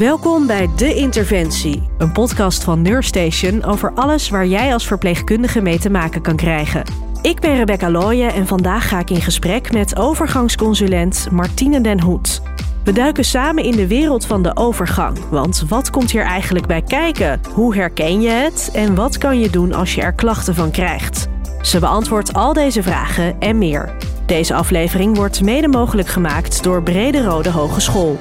Welkom bij De Interventie, een podcast van Neurstation over alles waar jij als verpleegkundige mee te maken kan krijgen. Ik ben Rebecca Looyen en vandaag ga ik in gesprek met overgangsconsulent Martine den Hoed. We duiken samen in de wereld van de overgang, want wat komt hier eigenlijk bij kijken? Hoe herken je het en wat kan je doen als je er klachten van krijgt? Ze beantwoordt al deze vragen en meer. Deze aflevering wordt mede mogelijk gemaakt door Brede Rode Hogeschool.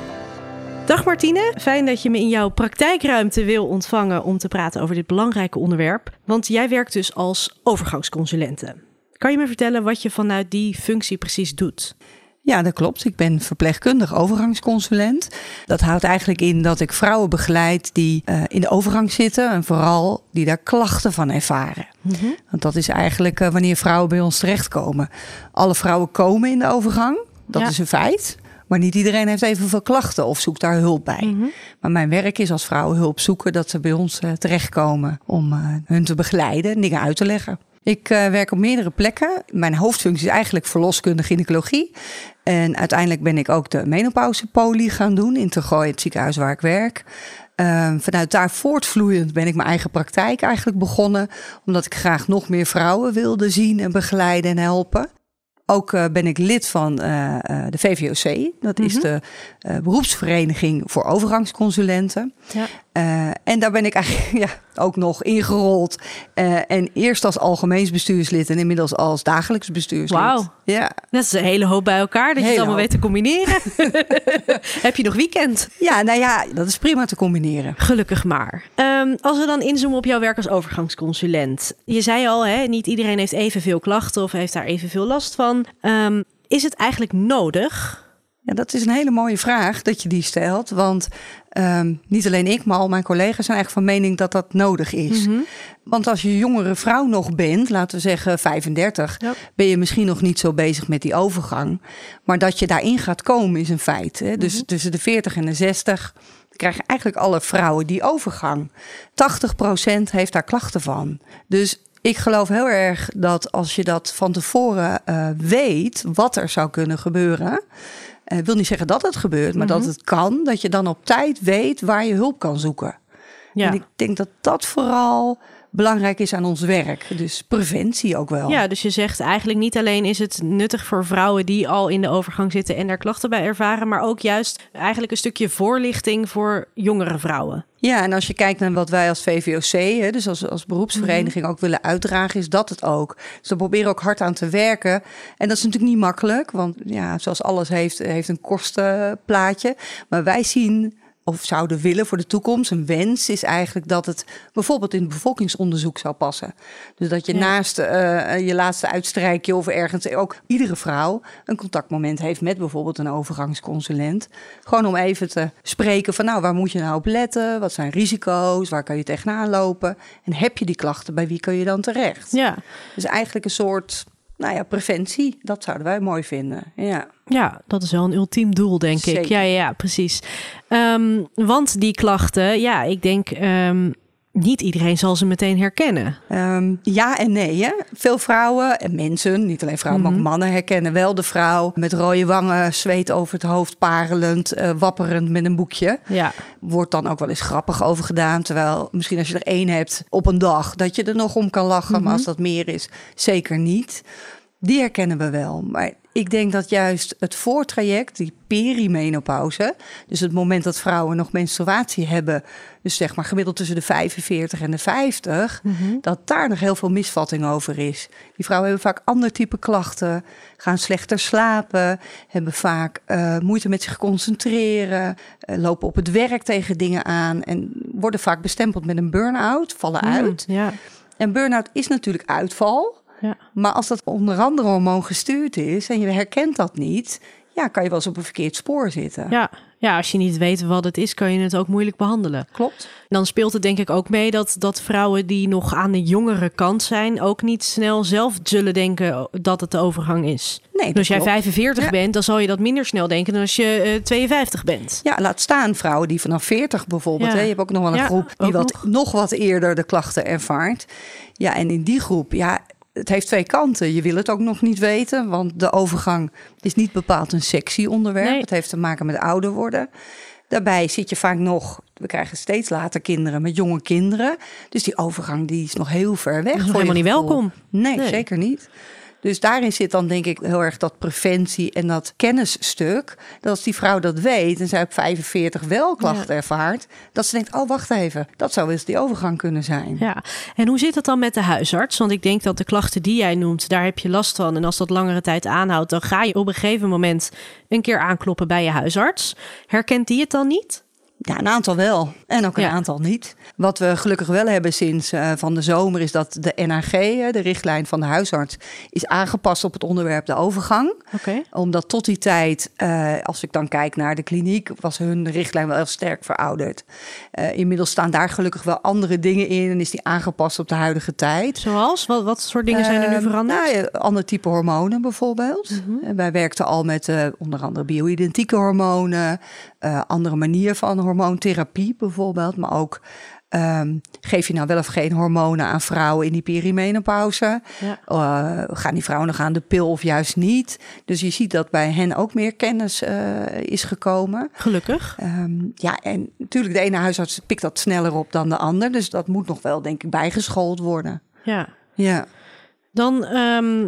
Dag Martine, fijn dat je me in jouw praktijkruimte wil ontvangen om te praten over dit belangrijke onderwerp. Want jij werkt dus als overgangsconsulente. Kan je me vertellen wat je vanuit die functie precies doet? Ja, dat klopt. Ik ben verpleegkundig overgangsconsulent. Dat houdt eigenlijk in dat ik vrouwen begeleid die uh, in de overgang zitten en vooral die daar klachten van ervaren. Mm -hmm. Want dat is eigenlijk uh, wanneer vrouwen bij ons terechtkomen. Alle vrouwen komen in de overgang, dat ja. is een feit. Maar niet iedereen heeft evenveel klachten of zoekt daar hulp bij. Mm -hmm. Maar mijn werk is als vrouwen hulp zoeken dat ze bij ons uh, terechtkomen om hun te begeleiden en dingen uit te leggen. Ik uh, werk op meerdere plekken. Mijn hoofdfunctie is eigenlijk verloskundige gynaecologie. En uiteindelijk ben ik ook de menopauzepolie gaan doen in Tergooi, het ziekenhuis waar ik werk. Uh, vanuit daar voortvloeiend ben ik mijn eigen praktijk eigenlijk begonnen. Omdat ik graag nog meer vrouwen wilde zien en begeleiden en helpen. Ook uh, ben ik lid van uh, de VVOC. Dat mm -hmm. is de uh, beroepsvereniging voor overgangsconsulenten. Ja. en daar ben ik eigenlijk ja, ook nog ingerold. en eerst als algemeens bestuurslid en inmiddels als dagelijks bestuurslid. Wauw. Ja. Dat is een hele hoop bij elkaar dat je het allemaal weet te combineren. Heb je nog weekend? Ja, nou ja, dat is prima te combineren. Gelukkig maar. Um, als we dan inzoomen op jouw werk als overgangsconsulent. Je zei al, hè, niet iedereen heeft evenveel klachten of heeft daar evenveel last van. Um, is het eigenlijk nodig? Ja, dat is een hele mooie vraag dat je die stelt. Want um, niet alleen ik, maar al mijn collega's zijn eigenlijk van mening dat dat nodig is. Mm -hmm. Want als je jongere vrouw nog bent, laten we zeggen 35, ja. ben je misschien nog niet zo bezig met die overgang. Maar dat je daarin gaat komen is een feit. Hè? Dus mm -hmm. tussen de 40 en de 60 krijgen eigenlijk alle vrouwen die overgang. 80% heeft daar klachten van. Dus ik geloof heel erg dat als je dat van tevoren uh, weet, wat er zou kunnen gebeuren. Uh, wil niet zeggen dat het gebeurt, maar mm -hmm. dat het kan. Dat je dan op tijd weet waar je hulp kan zoeken. Ja. En ik denk dat dat vooral belangrijk is aan ons werk. Dus preventie ook wel. Ja, dus je zegt eigenlijk niet alleen is het nuttig voor vrouwen die al in de overgang zitten en daar klachten bij ervaren, maar ook juist eigenlijk een stukje voorlichting voor jongere vrouwen. Ja, en als je kijkt naar wat wij als VVOC, hè, dus als, als beroepsvereniging, -hmm. ook willen uitdragen, is dat het ook. Dus we proberen ook hard aan te werken. En dat is natuurlijk niet makkelijk, want ja, zoals alles heeft, heeft een kostenplaatje. Maar wij zien of zouden willen voor de toekomst, een wens, is eigenlijk dat het bijvoorbeeld in het bevolkingsonderzoek zou passen. Dus dat je ja. naast uh, je laatste uitstrijkje of ergens ook iedere vrouw een contactmoment heeft met bijvoorbeeld een overgangsconsulent. Gewoon om even te spreken van nou, waar moet je nou op letten? Wat zijn risico's? Waar kan je tegenaan lopen? En heb je die klachten? Bij wie kun je dan terecht? Ja. Dus eigenlijk een soort nou ja, preventie, dat zouden wij mooi vinden. Ja, ja dat is wel een ultiem doel, denk Zeker. ik. Ja, ja, precies. Um, want die klachten, ja, ik denk. Um, niet iedereen zal ze meteen herkennen. Um, ja en nee. Hè? Veel vrouwen en mensen, niet alleen vrouwen, mm -hmm. maar ook mannen, herkennen wel de vrouw met rode wangen, zweet over het hoofd, parelend, uh, wapperend met een boekje. Ja. Wordt dan ook wel eens grappig over gedaan. Terwijl misschien als je er één hebt op een dag, dat je er nog om kan lachen. Mm -hmm. Maar als dat meer is, zeker niet. Die herkennen we wel. Maar ik denk dat juist het voortraject, die perimenopauze, dus het moment dat vrouwen nog menstruatie hebben, dus zeg maar gemiddeld tussen de 45 en de 50, mm -hmm. dat daar nog heel veel misvatting over is. Die vrouwen hebben vaak ander type klachten, gaan slechter slapen, hebben vaak uh, moeite met zich concentreren, uh, lopen op het werk tegen dingen aan en worden vaak bestempeld met een burn-out, vallen mm, uit. Ja. En burn-out is natuurlijk uitval. Ja. Maar als dat onder andere hormoon gestuurd is en je herkent dat niet, ja, kan je wel eens op een verkeerd spoor zitten. Ja. ja, als je niet weet wat het is, kan je het ook moeilijk behandelen. Klopt. Dan speelt het denk ik ook mee dat, dat vrouwen die nog aan de jongere kant zijn, ook niet snel zelf zullen denken dat het de overgang is. Nee, dus als jij klopt. 45 ja. bent, dan zal je dat minder snel denken dan als je uh, 52 bent. Ja, laat staan vrouwen die vanaf 40 bijvoorbeeld. Ja. Hè, je hebt ook nog wel een ja, groep die wat nog. nog wat eerder de klachten ervaart. Ja, en in die groep, ja, het heeft twee kanten. Je wil het ook nog niet weten, want de overgang is niet bepaald een sexy onderwerp. Nee. Het heeft te maken met ouder worden. Daarbij zit je vaak nog, we krijgen steeds later kinderen met jonge kinderen. Dus die overgang die is nog heel ver weg. Nog helemaal niet welkom. Nee, Nee. zeker niet. Dus daarin zit dan denk ik heel erg dat preventie en dat kennisstuk. Dat als die vrouw dat weet en zij op 45 wel klachten ervaart, dat ze denkt, oh wacht even, dat zou eens die overgang kunnen zijn. Ja, en hoe zit het dan met de huisarts? Want ik denk dat de klachten die jij noemt, daar heb je last van. En als dat langere tijd aanhoudt, dan ga je op een gegeven moment een keer aankloppen bij je huisarts. Herkent die het dan niet? Ja, een aantal wel en ook een Ja. aantal niet. Wat we gelukkig wel hebben sinds eh, van de zomer is dat de NAG, hè, de richtlijn van de huisarts, is aangepast op het onderwerp de overgang. Omdat tot die tijd, eh, als ik dan kijk naar de kliniek, was hun richtlijn wel heel sterk verouderd. Eh, inmiddels staan daar gelukkig wel andere dingen in en is die aangepast op de huidige tijd. Zoals? Wat, wat soort dingen zijn er nu Ehm, veranderd? Mhm. Nou, ander type hormonen bijvoorbeeld. En wij werkten al met eh, onder andere bioidentieke hormonen, eh, andere manier van hormoontherapie bijvoorbeeld, maar ook ehm, geef je nou wel of geen hormonen aan vrouwen in die perimenopauze? Ja. Eh, gaan die vrouwen nog aan de pil of juist niet? Dus je ziet dat bij hen ook meer kennis eh, is gekomen. Gelukkig. Ehm, ja, en natuurlijk de ene huisarts pikt dat sneller op dan de ander, dus dat moet nog wel denk ik bijgeschoold worden. Ja. Ja. Dan ehm,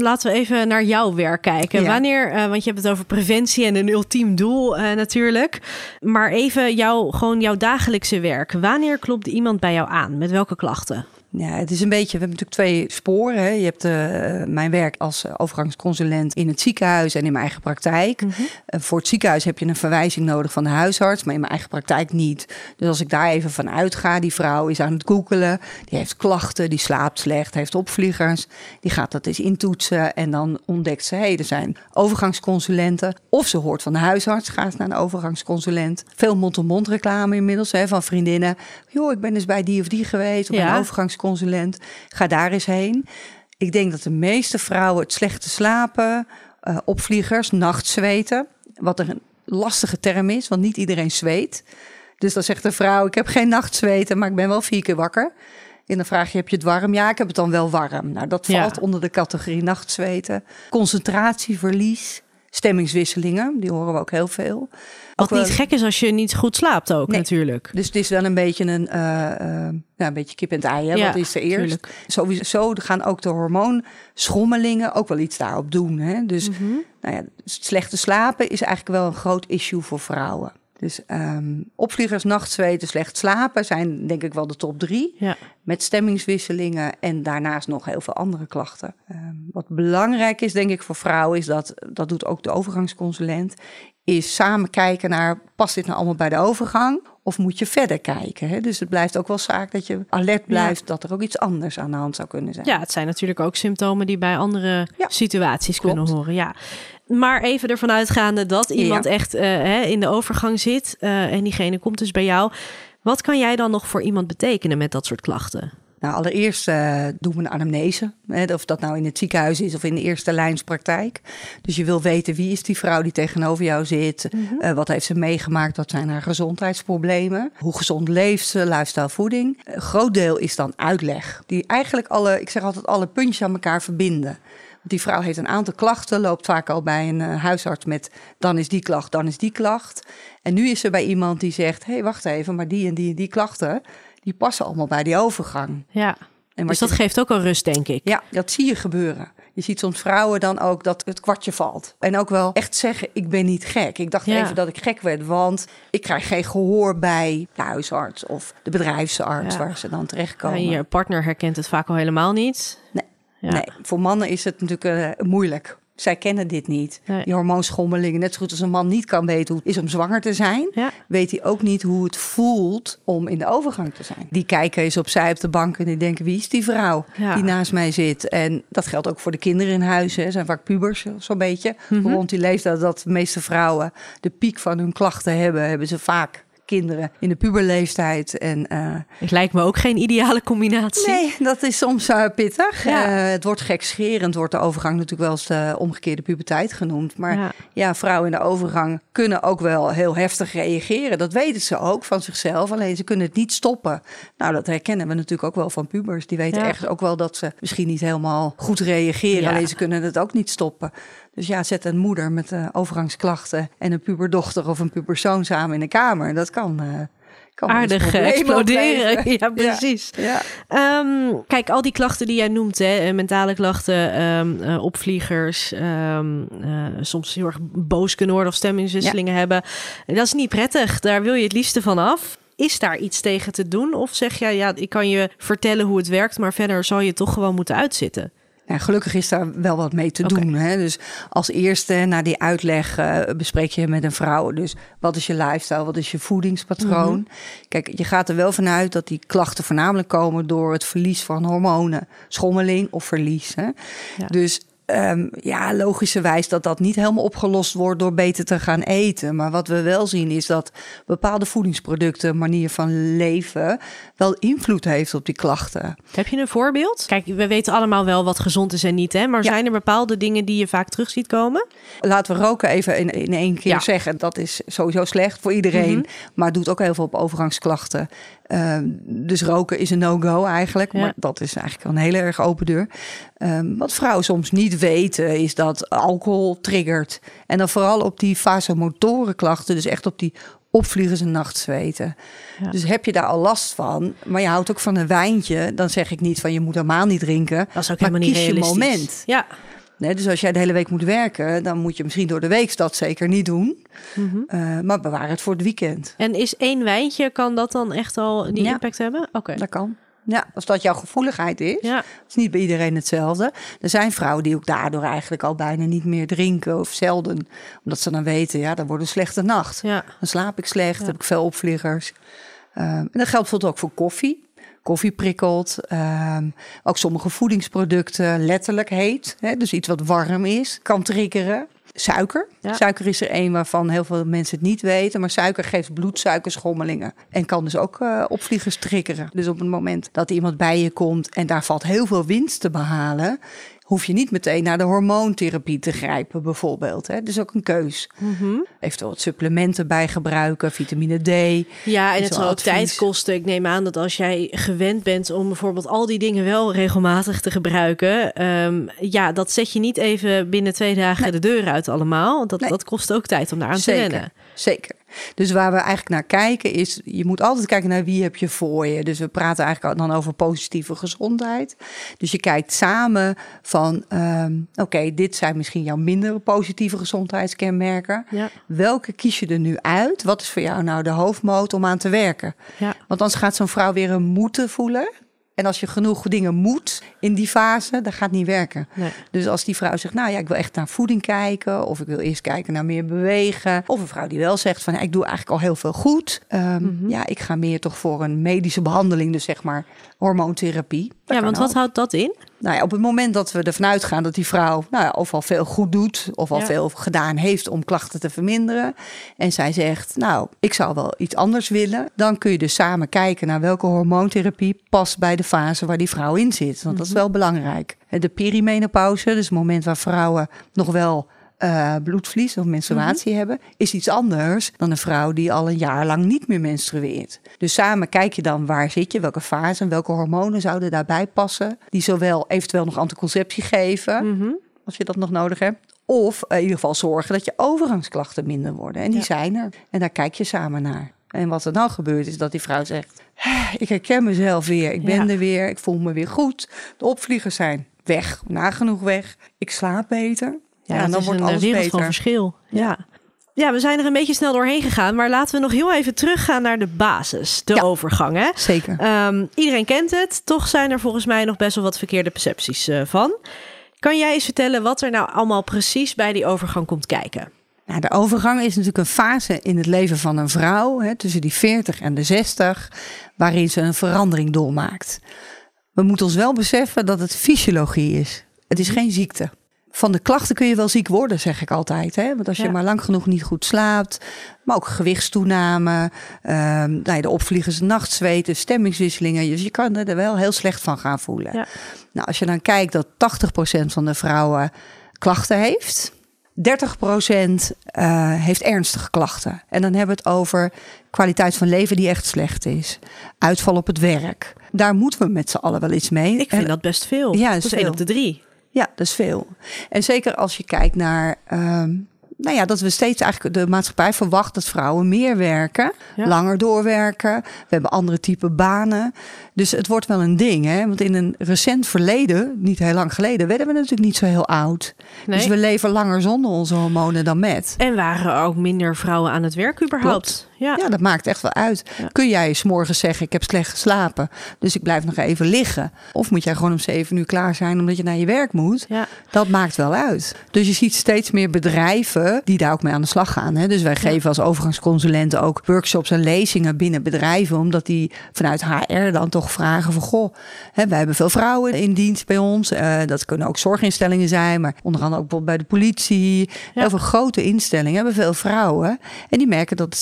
laten we even naar jouw werk kijken. Ja. Wanneer, eh, want je hebt het over preventie en een ultiem doel eh, natuurlijk. Maar even jouw, gewoon jouw dagelijkse werk. Wanneer klopt iemand bij jou aan? Met welke klachten? Ja, het is een beetje, we hebben natuurlijk twee sporen. Hè. Je hebt eh, mijn werk als eh, overgangsconsulent in het ziekenhuis en in mijn eigen praktijk. Eh, voor het ziekenhuis heb je een verwijzing nodig van de huisarts, maar in mijn eigen praktijk niet. Dus als ik daar even van uitga, die vrouw is aan het googelen, die heeft klachten, die slaapt slecht, heeft opvliegers, die gaat dat eens intoetsen en dan ontdekt ze, hé, hey, er zijn overgangsconsulenten. Of ze hoort van de huisarts, gaat naar een overgangsconsulent. Veel mond-to-mond reclame inmiddels hè, van vriendinnen. Joh, ik ben dus bij die of die geweest, of bij Ja. een overgangsconsulent. Ga daar eens heen. Ik denk dat de meeste vrouwen het slechte slapen, eh, opvliegers, nachtzweten. Wat er een lastige term is, want niet iedereen zweet. Dus dan zegt de vrouw, ik heb geen nachtzweten, maar ik ben wel vier keer wakker. En dan vraag je, heb je het warm? Ja, ik heb het dan wel warm. Nou, dat Ja. valt onder de categorie nachtzweten. Concentratieverlies, stemmingswisselingen, die horen we ook heel veel. Wat Ook wel- niet gek is als je niet goed slaapt ook Nee. natuurlijk. dus het is wel een beetje een, ja, een beetje kip en het ei. Hè? Ja, Wat is er eerst? tuurlijk. Sowieso gaan ook de hormoonschommelingen ook wel iets daarop doen. Hè? Dus Mhm. nou ja, slechte slapen is eigenlijk wel een groot issue voor vrouwen. Dus ehm, opvliegers, nachtzweten, slecht slapen zijn denk ik wel de top drie. Ja. Met stemmingswisselingen en daarnaast nog heel veel andere klachten. Ehm, wat belangrijk is, denk ik, voor vrouwen, is dat, dat doet ook de overgangsconsulent, is samen kijken naar, past dit nou allemaal bij de overgang? Of moet je verder kijken? Hè? Dus het blijft ook wel zaak dat je alert blijft dat er ook iets anders aan de hand zou kunnen zijn. ja, het zijn natuurlijk ook symptomen die bij andere Ja, situaties klopt. kunnen horen. Ja. Maar even ervan uitgaande dat iemand Ja. echt eh, hè, in de overgang zit eh, en diegene komt dus bij jou. Wat kan jij dan nog voor iemand betekenen met dat soort klachten? Nou, allereerst eh, doen we een anamnese. Hè, of dat nou in het ziekenhuis is of in de eerste lijnspraktijk. Dus je wil weten wie is die vrouw die tegenover jou zit. Eh, wat heeft ze meegemaakt? Wat zijn haar gezondheidsproblemen? Hoe gezond leeft ze? Lifestyle, voeding. Een groot deel is dan uitleg. Die eigenlijk alle, ik zeg altijd, alle puntjes aan elkaar verbinden. Die vrouw heeft een aantal klachten, loopt vaak al bij een eh, huisarts met dan is die klacht, dan is die klacht. En nu is ze bij iemand die zegt, hé, hey, wacht even, maar die en die en die klachten, die passen allemaal bij die overgang. Ja, En dus dat je- geeft ook al rust, denk ik. ja, dat zie je gebeuren. Je ziet soms vrouwen dan ook dat het kwartje valt. En ook wel echt zeggen, ik ben niet gek. Ik dacht Ja. even dat ik gek werd, want ik krijg geen gehoor bij de huisarts of de bedrijfsarts Ja. waar ze dan Ja, terechtkomen. je partner herkent het vaak al helemaal niet. Nee. Ja. Nee, voor mannen is het natuurlijk eh, moeilijk. Zij kennen dit niet. Nee. Die hormoonschommelingen. Net zo goed als een man niet kan weten hoe het is om zwanger te zijn, Ja. weet hij ook niet hoe het voelt om in de overgang te zijn. Die kijken eens opzij op de bank en die denken: wie is die vrouw Ja. die naast mij zit? En dat geldt ook voor de kinderen in huis. Hè. Zijn vaak pubers, zo'n beetje. Mhm. Rond die leeftijd dat de meeste vrouwen de piek van hun klachten hebben, hebben ze vaak kinderen in de puberleeftijd. En eh, Het lijkt me ook geen ideale combinatie. Nee, dat is soms eh, pittig. Ja. Eh, het wordt gekscherend, wordt de overgang natuurlijk wel eens de omgekeerde puberteit genoemd. Maar Ja. ja. vrouwen in de overgang kunnen ook wel heel heftig reageren. Dat weten ze ook van zichzelf, alleen ze kunnen het niet stoppen. Nou, dat herkennen we natuurlijk ook wel van pubers. Die weten Ja. echt ook wel dat ze misschien niet helemaal goed reageren, alleen ze kunnen het ook niet stoppen. Dus ja, zet een moeder met uh, overgangsklachten en een puberdochter of een puberzoon samen in de kamer. Dat kan. Uh, kan Aardig exploderen. Ja, precies. Ja. Ehm, kijk, al die klachten die jij noemt, hè, eh, mentale klachten, um, opvliegers, um, uh, soms heel erg boos kunnen worden of stemmingswisselingen hebben. Dat is niet prettig. Daar wil je het liefste van af. Is daar iets tegen te doen? Of zeg jij, ja, ik kan je vertellen hoe het werkt, maar verder zal je toch gewoon moeten uitzitten? Gelukkig is daar wel wat mee te doen. Hè? Dus als eerste na die uitleg uh, bespreek je met een vrouw. Dus wat is je lifestyle? Wat is je voedingspatroon? Mhm. Kijk, je gaat er wel vanuit dat die klachten voornamelijk komen door het verlies van hormonen, schommeling of verlies. Hè? Ja. Dus Um, ja, logischerwijs dat dat niet helemaal opgelost wordt door beter te gaan eten. Maar wat we wel zien is dat bepaalde voedingsproducten, manier van leven, wel invloed heeft op die klachten. Heb je een voorbeeld? Kijk, we weten allemaal wel wat gezond is en niet, hè? Maar zijn er bepaalde dingen die je vaak terug ziet komen? Laten we roken even in, in één keer zeggen. Dat is sowieso slecht voor iedereen, mm maar doet ook heel veel op overgangsklachten. Ehm, dus roken is een no-go eigenlijk. Maar dat is eigenlijk een hele erg open deur. Um, wat vrouwen soms niet weten is dat alcohol triggert. En dan vooral op die vasomotoren klachten. Dus echt op die opvliegers en nachtzweten. Ja. Dus heb je daar al last van, maar je houdt ook van een wijntje, dan zeg ik niet van je moet helemaal niet drinken. Dat is ook helemaal niet je moment. Ja. Nee, dus als jij de hele week moet werken, dan moet je misschien door de week dat zeker niet doen. Mhm. Eh, maar bewaar het voor het weekend. En is één wijntje, kan dat dan echt al die impact hebben? Oké. Dat kan. Ja, als dat jouw gevoeligheid is. Ja. is niet bij iedereen hetzelfde. Er zijn vrouwen die ook daardoor eigenlijk al bijna niet meer drinken of zelden. Omdat ze dan weten, ja, dan wordt een slechte nacht. Ja. Dan slaap ik slecht, heb ik veel opvliegers. Um, en dat geldt bijvoorbeeld ook voor koffie koffie prikkelt. Ehm, ook sommige voedingsproducten letterlijk heet. Hè, dus iets wat warm is, kan triggeren. Suiker. Suiker is er een waarvan heel veel mensen het niet weten. Maar suiker geeft bloedsuikerschommelingen. En kan dus ook uh, opvliegers triggeren. Dus op het moment dat iemand bij je komt en daar valt heel veel winst te behalen hoef je niet meteen naar de hormoontherapie te grijpen, bijvoorbeeld. Hè? Dus ook een keus. Mm Eventueel wat supplementen bij gebruiken, vitamine D. Ja, en het zal ook tijd kosten. Ik neem aan dat als jij gewend bent om bijvoorbeeld al die dingen wel regelmatig te gebruiken, ehm, ja, dat zet je niet even binnen twee dagen de deur uit allemaal. Dat, dat kost ook tijd om daar aan te rennen. Zeker. Dus waar we eigenlijk naar kijken is, je moet altijd kijken naar wie heb je voor je. Dus we praten eigenlijk dan over positieve gezondheid. Dus je kijkt samen van, ehm, oké, dit zijn misschien jouw minder positieve gezondheidskenmerken. Ja. Welke kies je er nu uit? Wat is voor jou nou de hoofdmoot om aan te werken? Ja. Want anders gaat zo'n vrouw weer een moeten voelen. En als je genoeg dingen moet in die fase, dat gaat niet werken. Nee. Dus als die vrouw zegt, nou ja, ik wil echt naar voeding kijken, of ik wil eerst kijken naar meer bewegen, of een vrouw die wel zegt van, ja, ik doe eigenlijk al heel veel goed, um, mm ja, ik ga meer toch voor een medische behandeling, dus zeg maar hormoontherapie. Ja, want wat houdt dat in? Nou ja, op het moment dat we ervan uitgaan dat die vrouw nou ja, of al veel goed doet, of al veel gedaan heeft om klachten te verminderen. En zij zegt, nou, ik zou wel iets anders willen. Dan kun je dus samen kijken naar welke hormoontherapie past bij de fase waar die vrouw in zit. Want dat is mhm. wel belangrijk. De perimenopauze, dus het moment waar vrouwen nog wel uh, bloedvlies of menstruatie mhm. hebben, is iets anders dan een vrouw die al een jaar lang niet meer menstrueert. Dus samen kijk je dan waar zit je, welke fase en welke hormonen zouden daarbij passen, die zowel eventueel nog anticonceptie geven, mhm. als je dat nog nodig hebt, of in ieder geval zorgen dat je overgangsklachten minder worden. En die zijn er. En daar kijk je samen naar. En wat er dan gebeurt is dat die vrouw zegt: Ik herken mezelf weer, ik ben er weer, ik voel me weer goed. De opvliegers zijn weg, nagenoeg weg. Ik slaap beter. Ja, dan wordt alles wereld beter. van verschil. Ja. Ja, we zijn er een beetje snel doorheen gegaan, maar laten we nog heel even teruggaan naar de basis, de overgang. Hè? Zeker. Um, iedereen kent het, toch zijn er volgens mij nog best wel wat verkeerde percepties uh, van. Kan jij eens vertellen wat er nou allemaal precies bij die overgang komt kijken? Nou, de overgang is natuurlijk een fase in het leven van een vrouw, hè, tussen die 40 en de 60, waarin ze een verandering doormaakt. We moeten ons wel beseffen dat het fysiologie is. Het is geen ziekte van de klachten kun je wel ziek worden, zeg ik altijd. Hè? Want als je maar lang genoeg niet goed slaapt, maar ook gewichtstoename, um, nou ja, de opvliegers, nachtzweten, stemmingswisselingen. Dus je kan er wel heel slecht van gaan voelen. Ja. Nou, als je dan kijkt dat 80% van de vrouwen klachten heeft, 30% uh, eh, heeft ernstige klachten. En dan hebben we het over kwaliteit van leven die echt slecht is. Uitval op het werk. Daar moeten we met z'n allen wel iets mee. Ik vind dat best veel. Ja, dat is één op de drie. Ja, dat is veel. En zeker als je kijkt naar ehm, nou ja, dat we steeds eigenlijk de maatschappij verwacht dat vrouwen meer werken, langer doorwerken. We hebben andere type banen. Dus het wordt wel een ding. Hè? Want in een recent verleden, niet heel lang geleden, werden we natuurlijk niet zo heel oud. Dus we leven langer zonder onze hormonen dan met. En waren ook minder vrouwen aan het werk überhaupt. Ja. ja, dat maakt echt wel uit. Kun jij s morgens zeggen, ik heb slecht geslapen, dus ik blijf nog even liggen. Of moet jij gewoon om zeven uur klaar zijn omdat je naar je werk moet. Ja. Dat maakt wel uit. Dus je ziet steeds meer bedrijven die daar ook mee aan de slag gaan. Hè? Dus wij geven als overgangsconsulenten ook workshops en lezingen binnen bedrijven, omdat die vanuit HR dan toch vragen van, goh, hè, wij hebben veel vrouwen in dienst bij ons. Uh, dat kunnen ook zorginstellingen zijn, maar onder andere ook bijvoorbeeld bij de politie. Heel veel grote instellingen hebben veel vrouwen. En die merken dat het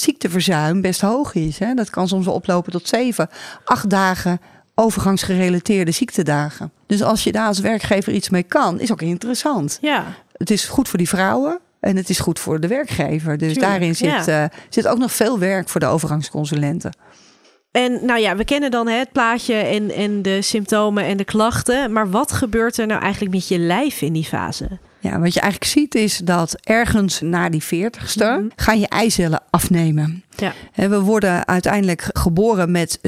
best hoog is. Hè? Dat kan soms wel oplopen tot zeven, acht dagen overgangsgerelateerde ziektedagen. Dus als je daar als werkgever iets mee kan, is ook interessant. Ja. Het is goed voor die vrouwen. En het is goed voor de werkgever. Dus daarin zit, uh, zit ook nog veel werk voor de overgangsconsulenten. En nou ja, we kennen dan het plaatje en, en de symptomen en de klachten. Maar wat gebeurt er nou eigenlijk met je lijf in die fase? Ja, wat je eigenlijk ziet is dat ergens na die veertigste mm gaan je eicellen afnemen. Ja. En we worden uiteindelijk geboren met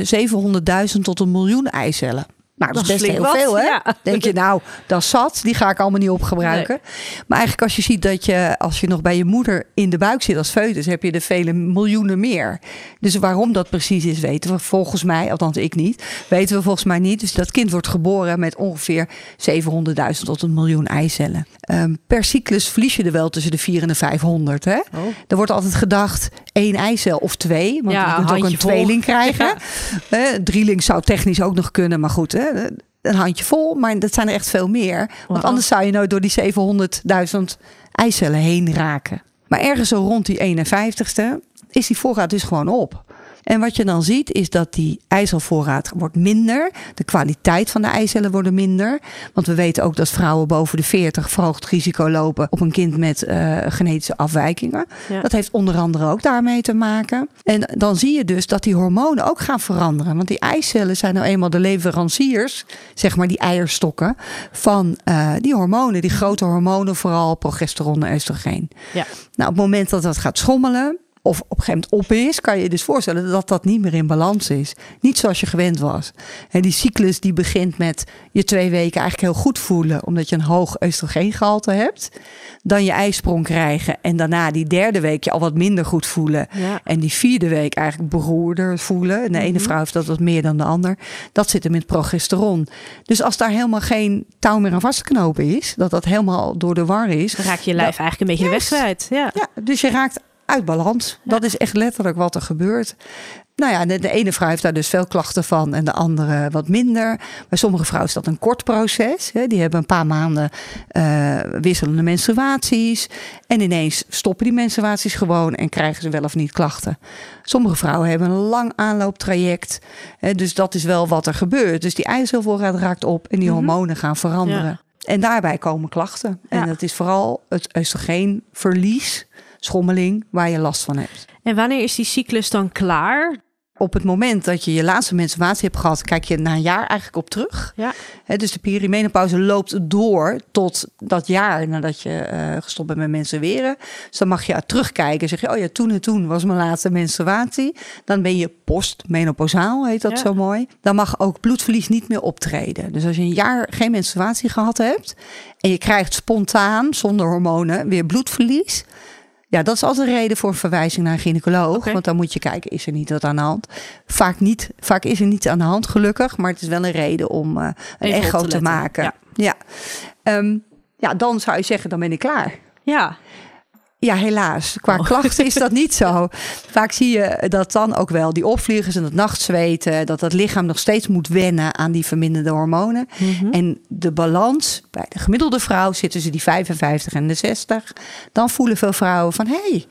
700.000 tot een miljoen eicellen. Nou, dat, is best heel veel, hè? Denk je, nou, dat zat, die ga ik allemaal niet opgebruiken. Maar eigenlijk als je ziet dat je, als je nog bij je moeder in de buik zit als foetus, heb je er vele miljoenen meer. Dus waarom dat precies is, weten we volgens mij, althans ik niet, weten we volgens mij niet. Dus dat kind wordt geboren met ongeveer 700.000 tot een miljoen eicellen. Um, per cyclus verlies je er wel tussen de 4 en de 500, hè? Oh. Er wordt altijd gedacht, één eicel of twee, want je kunt ook een tweeling krijgen. Ja. drieling zou technisch ook nog kunnen, maar goed, hè? Een handje vol, maar dat zijn er echt veel meer. Want anders zou je nooit door die 700.000 eicellen heen raken. Maar ergens zo rond die 51ste is die voorraad dus gewoon op. En wat je dan ziet is dat die ijzelvoorraad wordt minder. De kwaliteit van de eicellen worden minder. Want we weten ook dat vrouwen boven de 40 verhoogd risico lopen op een kind met uh, genetische afwijkingen. Dat heeft onder andere ook daarmee te maken. En dan zie je dus dat die hormonen ook gaan veranderen. Want die eicellen zijn nou eenmaal de leveranciers, zeg maar die eierstokken, van uh, die hormonen, die grote hormonen, vooral progesteron en oestrogeen. Ja. Nou, op het moment dat dat gaat schommelen, of op een gegeven moment op is, kan je je dus voorstellen dat dat niet meer in balans is. Niet zoals je gewend was. En die cyclus die begint met je twee weken eigenlijk heel goed voelen, omdat je een hoog oestrogeengehalte hebt. Dan je ijsprong krijgen en daarna die derde week je al wat minder goed voelen. En die vierde week eigenlijk beroerder voelen. En de ene mhm. vrouw heeft dat wat meer dan de ander. Dat zit er met progesteron. Dus als daar helemaal geen touw meer aan vast te knopen is, dat dat helemaal door de war is. Dan raak je lijf eigenlijk een beetje de weg kwijt. Ja. ja, dus je raakt uit balans. Dat is echt letterlijk wat er gebeurt. Nou ja, de, ene vrouw heeft daar dus veel klachten van en de andere wat minder. Bij sommige vrouwen is dat een kort proces. Hè. Die hebben een paar maanden uh, wisselende menstruaties. En ineens stoppen die menstruaties gewoon en krijgen ze wel of niet klachten. Sommige vrouwen hebben een lang aanlooptraject. Hè, dus dat is wel wat er gebeurt. Dus die ijzelvoorraad raakt op en die mhm. hormonen gaan veranderen. En daarbij komen klachten. En dat is vooral het oestrogeenverlies schommeling waar je last van hebt. En wanneer is die cyclus dan klaar? Op het moment dat je je laatste menstruatie hebt gehad, kijk je na een jaar eigenlijk op terug. Ja. dus de perimenopauze loopt door tot dat jaar nadat je uh, gestopt bent met menstrueren. Dus dan mag je terugkijken. Zeg je, oh ja, toen en toen was mijn laatste menstruatie. Dan ben je postmenopausaal, heet dat zo mooi. Dan mag ook bloedverlies niet meer optreden. Dus als je een jaar geen menstruatie gehad hebt en je krijgt spontaan, zonder hormonen, weer bloedverlies ja, dat is altijd een reden voor een verwijzing naar een gynaecoloog. Want dan moet je kijken, is er niet wat aan de hand? Vaak, niet, vaak is er niets aan de hand, gelukkig. Maar het is wel een reden om uh, een echo te, maken. Ja, ja. Ehm, ja, dan zou je zeggen, dan ben ik klaar. Ja. Ja, helaas. Qua oh. klachten is dat niet zo. Vaak zie je dat dan ook wel die opvliegers en het nachtzweten, dat het lichaam nog steeds moet wennen aan die verminderde hormonen. Mhm. En de balans bij de gemiddelde vrouw zit tussen die 55 en de 60. Dan voelen veel vrouwen van hé, hey,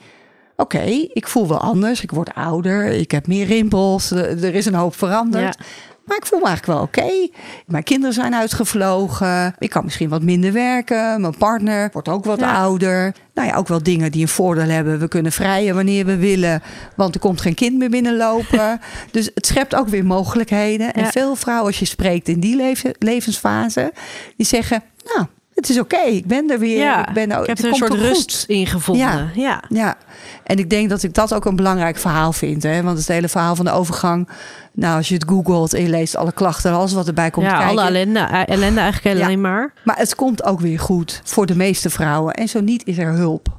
oké, ik voel wel anders. Ik word ouder, ik heb meer rimpels, er is een hoop veranderd. Ja. Maar ik voel me eigenlijk wel oké. Mijn kinderen zijn uitgevlogen. Ik kan misschien wat minder werken. Mijn partner wordt ook wat ouder. Nou ja, ook wel dingen die een voordeel hebben. We kunnen vrijen wanneer we willen. Want er komt geen kind meer binnenlopen. dus het schept ook weer mogelijkheden. En veel vrouwen, als je spreekt in die levensfase, die zeggen: Nou, het is oké, ik ben er weer. Ja, ik, ben, ik heb er een soort rust in gevonden. Ja. ja. ja, en ik denk dat ik dat ook een belangrijk verhaal vind. Hè? Want het hele verhaal van de overgang. Nou, als je het googelt en je leest alle klachten en alles wat erbij komt ja, kijken. alle ellende, eh, ellende eigenlijk Ja. alleen maar. Maar het komt ook weer goed voor de meeste vrouwen. En zo niet is er hulp.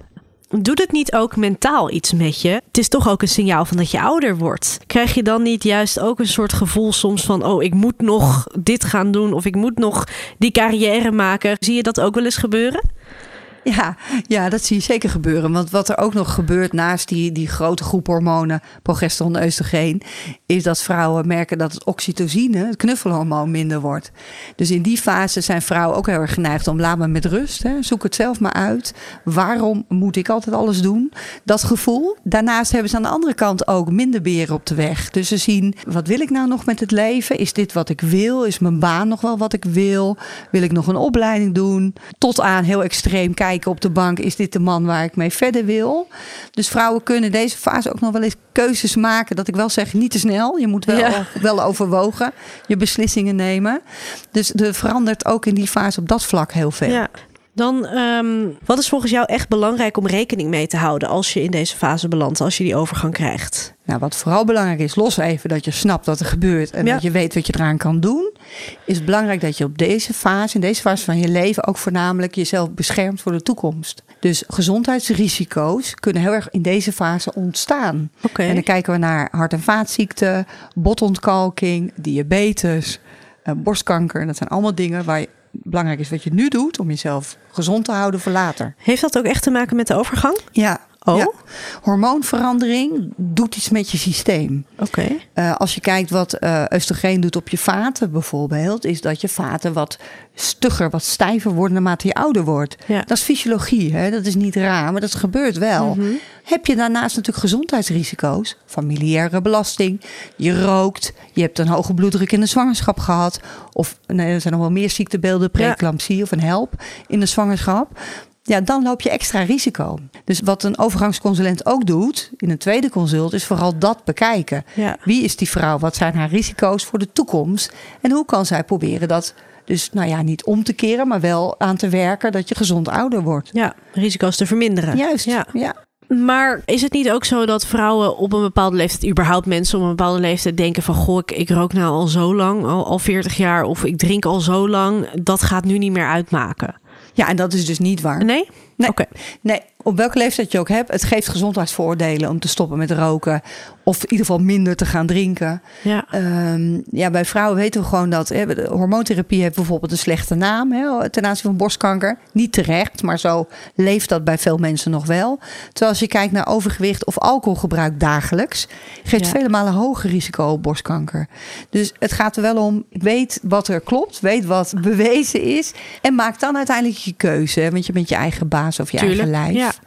Doet het niet ook mentaal iets met je? Het is toch ook een signaal van dat je ouder wordt. Krijg je dan niet juist ook een soort gevoel soms van... oh, ik moet nog dit gaan doen of ik moet nog die carrière maken? Zie je dat ook wel eens gebeuren? Ja, ja, dat zie je zeker gebeuren. Want wat er ook nog gebeurt naast die, die grote groep hormonen, progesteron en oestrogeen, is dat vrouwen merken dat het oxytocine, het knuffelhormoon, minder wordt. Dus in die fase zijn vrouwen ook heel erg geneigd om laat me met rust. Hè. Zoek het zelf maar uit. Waarom moet ik altijd alles doen? Dat gevoel. Daarnaast hebben ze aan de andere kant ook minder beren op de weg. Dus ze zien, wat wil ik nou nog met het leven? Is dit wat ik wil? Is mijn baan nog wel wat ik wil? Wil ik nog een opleiding doen? Tot aan heel extreem kijken op de bank. Is dit de man waar ik mee verder wil? Dus vrouwen kunnen deze fase ook nog wel eens keuzes maken. Dat ik wel zeg, niet te snel. Je moet wel, Ja. wel overwogen. Je beslissingen nemen. Dus er verandert ook in die fase op dat vlak heel veel. Ja. Dan, ehm, wat is volgens jou echt belangrijk om rekening mee te houden als je in deze fase belandt, als je die overgang krijgt? Nou, wat vooral belangrijk is, los even dat je snapt wat er gebeurt en Ja. dat je weet wat je eraan kan doen, is belangrijk dat je op deze fase, in deze fase van je leven, ook voornamelijk jezelf beschermt voor de toekomst. Dus gezondheidsrisico's kunnen heel erg in deze fase ontstaan. Oké. En dan kijken we naar hart- en vaatziekten, botontkalking, diabetes, eh, borstkanker. Dat zijn allemaal dingen waar je, belangrijk is wat je nu doet om jezelf gezond te houden voor later. Heeft dat ook echt te maken met de overgang? Ja. Oh? ja. Hormoonverandering doet iets met je systeem. Oké. Eh, als je kijkt wat eh oestrogeen doet op je vaten bijvoorbeeld, is dat je vaten wat stugger, wat stijver worden naarmate je ouder wordt. Ja. Dat is fysiologie, hè? dat is niet raar, maar dat gebeurt wel. Mhm. Heb je daarnaast natuurlijk gezondheidsrisico's, familiaire belasting, je rookt, je hebt een hoge bloeddruk in de zwangerschap gehad, of nee, er zijn nog wel meer ziektebeelden, preeclampsie of een help in de zwangerschap. Ja, dan loop je extra risico. Dus wat een overgangsconsulent ook doet in een tweede consult, is vooral dat bekijken. Ja. Wie is die vrouw? Wat zijn haar risico's voor de toekomst? En hoe kan zij proberen dat dus, nou ja, niet om te keren, maar wel aan te werken dat je gezond ouder wordt? Ja, risico's te verminderen. Juist. Ja. ja. Maar is het niet ook zo dat vrouwen op een bepaalde leeftijd, überhaupt mensen op een bepaalde leeftijd denken van goh, ik, ik rook nou al zo lang, al, al 40 jaar, of ik drink al zo lang, dat gaat nu niet meer uitmaken. Ja, en dat is dus niet waar. Nee? Nee. Oké. Nee, op welke leeftijd je ook hebt, het geeft gezondheidsvoordelen om te stoppen met roken. Of in ieder geval minder te gaan drinken. Ja. Ehm, ja, bij vrouwen weten we gewoon dat hè, de hormoontherapie heeft bijvoorbeeld een slechte naam hè, ten aanzien van borstkanker. Niet terecht, maar zo leeft dat bij veel mensen nog wel. Terwijl als je kijkt naar overgewicht of alcoholgebruik dagelijks, geeft Ja. vele malen hoger risico op borstkanker. Dus het gaat er wel om, weet wat er klopt, weet wat bewezen is en maak dan uiteindelijk je keuze. hè, Want je bent je eigen baas of je Tuurlijk. eigen lijf. Ja.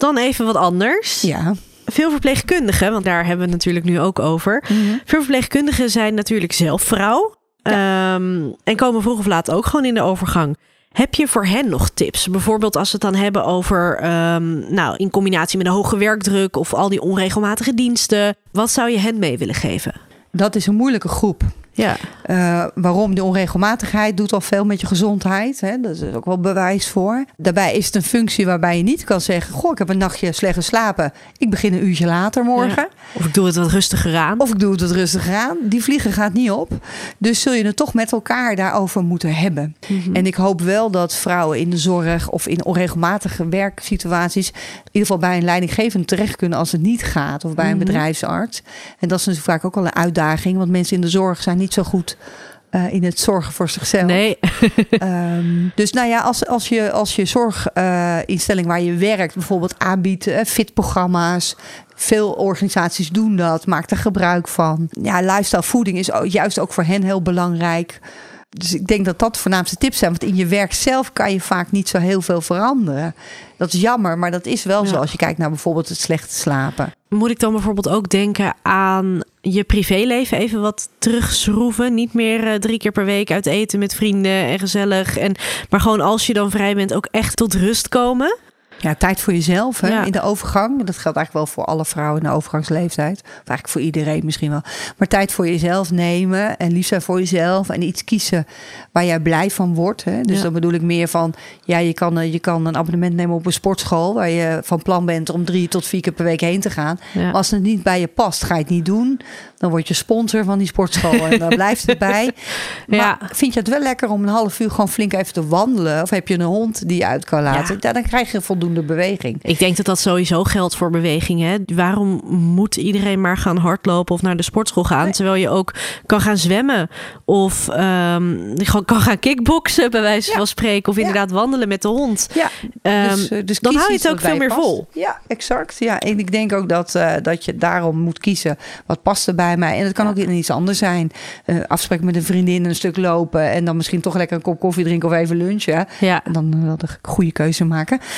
Dan even wat anders. Ja. Veel verpleegkundigen, want daar hebben we het natuurlijk nu ook over. Veel verpleegkundigen zijn natuurlijk zelf vrouw. Ehm, en komen vroeg of laat ook gewoon in de overgang. Heb je voor hen nog tips? Bijvoorbeeld als we het dan hebben over, ehm, nou, in combinatie met een hoge werkdruk of al die onregelmatige diensten. Wat zou je hen mee willen geven? Dat is een moeilijke groep. Ja, Eh, waarom? De onregelmatigheid doet al veel met je gezondheid. Hè? Dat is ook wel bewijs voor. Daarbij is het een functie waarbij je niet kan zeggen... goh, ik heb een nachtje slecht geslapen. Ik begin een uurtje later morgen. of ik doe het wat rustiger aan. Of ik doe het wat rustiger aan. Die vliegen gaat niet op. Dus zul je het toch met elkaar daarover moeten hebben. En ik hoop wel dat vrouwen in de zorg... of in onregelmatige werksituaties... in ieder geval bij een leidinggevende terecht kunnen... als het niet gaat. Of bij een bedrijfsarts. En dat is natuurlijk vaak ook wel een uitdaging. Want mensen in de zorg zijn niet zo goed... eh, in het zorgen voor zichzelf. Nee, Ehm, dus nou ja, als, als je, als je zorginstelling waar je werkt bijvoorbeeld aanbiedt, eh, fitprogramma's. Veel organisaties doen dat, maak er gebruik van. Ja, lifestyle voeding is juist ook voor hen heel belangrijk. Dus ik denk dat dat de voornaamste tips zijn. Want in je werk zelf kan je vaak niet zo heel veel veranderen. Dat is jammer, maar dat is wel Ja. zo als je kijkt naar bijvoorbeeld het slechte slapen. Moet ik dan bijvoorbeeld ook denken aan je privéleven even wat terugschroeven? Niet meer eh, drie keer per week uit eten met vrienden en gezellig. En, maar gewoon als je dan vrij bent ook echt tot rust komen? Ja, tijd voor jezelf hè, Ja. in de overgang. Dat geldt eigenlijk wel voor alle vrouwen in de overgangsleeftijd. Of eigenlijk voor iedereen misschien wel. Maar tijd voor jezelf nemen en lief zijn voor jezelf. En iets kiezen waar jij blij van wordt. Hè. Dus Ja. dan bedoel ik meer van... Ja, je kan, eh, je kan een abonnement nemen op een sportschool... waar je van plan bent om drie tot vier keer per week heen te gaan. Ja. Maar als het niet bij je past, ga je het niet doen. Dan word je sponsor van die sportschool en dan blijft het bij. Maar Ja. vind je het wel lekker om een half uur gewoon flink even te wandelen? Of heb je een hond die je uit kan laten? Ja. dan krijg je voldoende beweging. Ik denk dat dat sowieso geldt voor beweging. Hè? Waarom moet iedereen maar gaan hardlopen of naar de sportschool gaan? Nee. Terwijl je ook kan gaan zwemmen of gewoon kan gaan kickboksen, bij wijze Ja. van spreken. Of Ja. inderdaad wandelen met de hond. Ja, Ehm, dus, eh, dus dan hou je het ook veel meer past. vol. Ja, exact. Ja, en ik denk ook dat, eh, dat je daarom moet kiezen. Wat past er bij mij? En het kan ook in iets anders zijn. Eh afspreken met een vriendin, een stuk lopen. En dan misschien toch lekker een kop koffie drinken of even lunchen. Ja. En dan wel de goede keuze maken.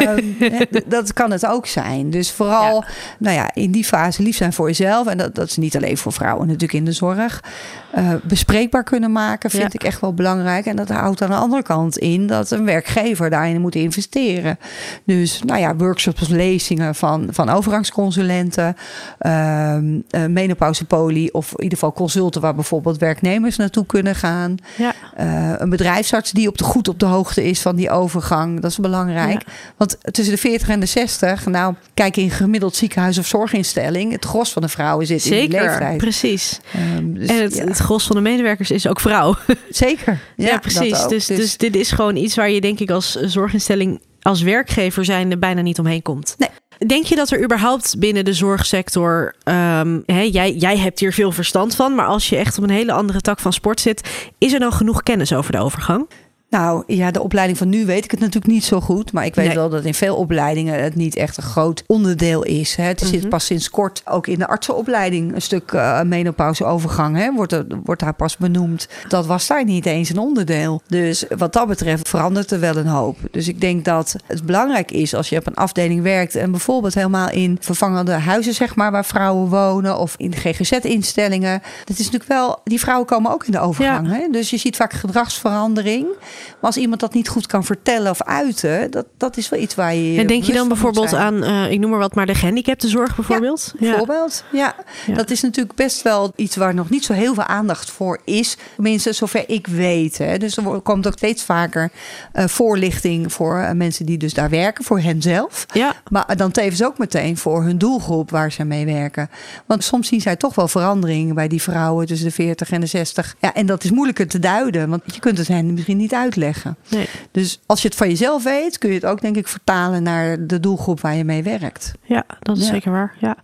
d- dat kan het ook zijn. Dus vooral Nou ja, in die fase lief zijn voor jezelf. En dat, dat is niet alleen voor vrouwen natuurlijk in de zorg. Eh, bespreekbaar kunnen maken vind Ja. ik echt wel belangrijk. En dat houdt aan de andere kant in dat een werkgever daarin moet investeren. Dus nou ja, workshops, lezingen van, van overgangsconsulenten, ehm eh, menopausepolie of in ieder geval consulten waar bijvoorbeeld werknemers naartoe kunnen gaan. Ja. Eh, een bedrijfsarts die op de, goed op de hoogte is van die overgang. Dat is belangrijk. Want tussen de 40 en de 60, nou, kijk in gemiddeld ziekenhuis of zorginstelling. Het gros van de vrouwen zit in die Zeker, leeftijd. precies. Ehm, dus en het, ja, het gros van de medewerkers is ook vrouw. zeker. Ja, precies. ook. Dus, dus dit is gewoon iets waar je denk ik als zorginstelling, als werkgever zijn, bijna niet omheen komt. Nee. Denk je dat er überhaupt binnen de zorgsector, ehm, hè, jij, jij hebt hier veel verstand van, maar als je echt op een hele andere tak van sport zit, is er dan genoeg kennis over de overgang? Nou ja, de opleiding van nu weet ik het natuurlijk niet zo goed. Maar ik weet Nee. wel dat in veel opleidingen het niet echt een groot onderdeel is. Hè. Het zit Mhm. pas sinds kort ook in de artsenopleiding een stuk uh, menopauseovergang. Hè, wordt, er, wordt daar pas benoemd. Dat was daar niet eens een onderdeel. Dus wat dat betreft verandert er wel een hoop. Dus ik denk dat het belangrijk is als je op een afdeling werkt. En bijvoorbeeld helemaal in vervangende huizen, zeg maar, waar vrouwen wonen. Of in GGZ-instellingen. Dat is natuurlijk wel, die vrouwen komen ook in de overgang. Hè? Dus je ziet vaak gedragsverandering. Maar als iemand dat niet goed kan vertellen of uiten, dat, dat is wel iets waar je. En denk je dan bijvoorbeeld aan, eh, ik noem maar wat, maar de gehandicaptenzorg bijvoorbeeld? Bijvoorbeeld, ja. Ja. Dat is natuurlijk best wel iets waar nog niet zo heel veel aandacht voor is. Tenminste, zover ik weet. Hè. Dus er komt ook steeds vaker uh, voorlichting voor uh, mensen die dus daar werken, voor henzelf. Ja. Maar dan tevens ook meteen voor hun doelgroep waar ze mee werken. Want soms zien zij toch wel veranderingen bij die vrouwen tussen de 40 en de 60. Ja, en dat is moeilijker te duiden, want je kunt het hen misschien niet uitleggen. Nee. Dus als je het van jezelf weet, kun je het ook denk ik vertalen naar de doelgroep waar je mee werkt. Ja, dat is Ja. zeker waar. Ja.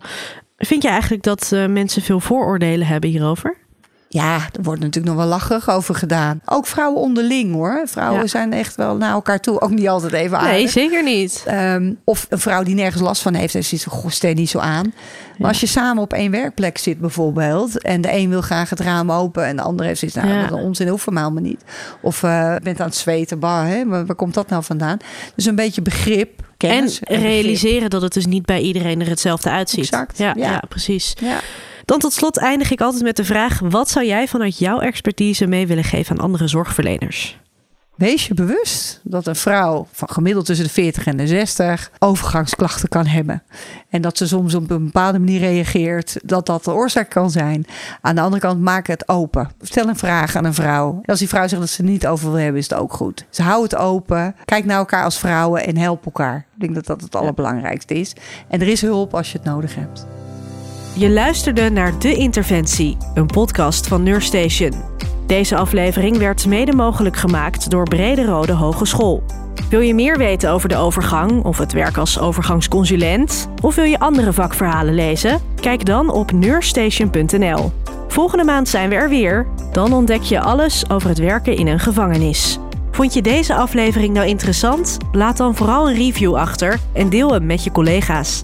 Vind je eigenlijk dat uh, mensen veel vooroordelen hebben hierover? Ja, er wordt natuurlijk nog wel lacherig over gedaan. Ook vrouwen onderling hoor. Vrouwen Ja. zijn echt wel naar elkaar toe. Ook niet altijd even aardig. Nee, zeker niet. Um, of een vrouw die nergens last van heeft, en ze is goh, steen niet zo aan. Maar Ja. als je samen op één werkplek zit bijvoorbeeld... en de een wil graag het raam open en de ander heeft zoiets... nou, Ja. dat is onzin, hoeft helemaal niet. Of uh, bent aan het zweten, bah, hè? Waar, waar komt dat nou vandaan? Dus een beetje begrip, kennis. en begrip. realiseren dat het dus niet bij iedereen er hetzelfde uitziet. Exact, Ja, ja. ja. precies. Ja. Dan tot slot eindig ik altijd met de vraag: wat zou jij vanuit jouw expertise mee willen geven aan andere zorgverleners? Wees je bewust dat een vrouw van gemiddeld tussen de 40 en de 60 overgangsklachten kan hebben. En dat ze soms op een bepaalde manier reageert, dat dat de oorzaak kan zijn. Aan de andere kant, maak het open. Stel een vraag aan een vrouw. En als die vrouw zegt dat ze er niet over wil hebben, is het ook goed. Dus hou het open. Kijk naar elkaar als vrouwen en help elkaar. Ik denk dat dat het allerbelangrijkste is. En er is hulp als je het nodig hebt. Je luisterde naar De Interventie, een podcast van Neurstation. Deze aflevering werd mede mogelijk gemaakt door Brede Rode Hogeschool. Wil je meer weten over de overgang of het werk als overgangsconsulent? Of wil je andere vakverhalen lezen? Kijk dan op neurstation.nl. Volgende maand zijn we er weer. Dan ontdek je alles over het werken in een gevangenis. Vond je deze aflevering nou interessant? Laat dan vooral een review achter en deel hem met je collega's.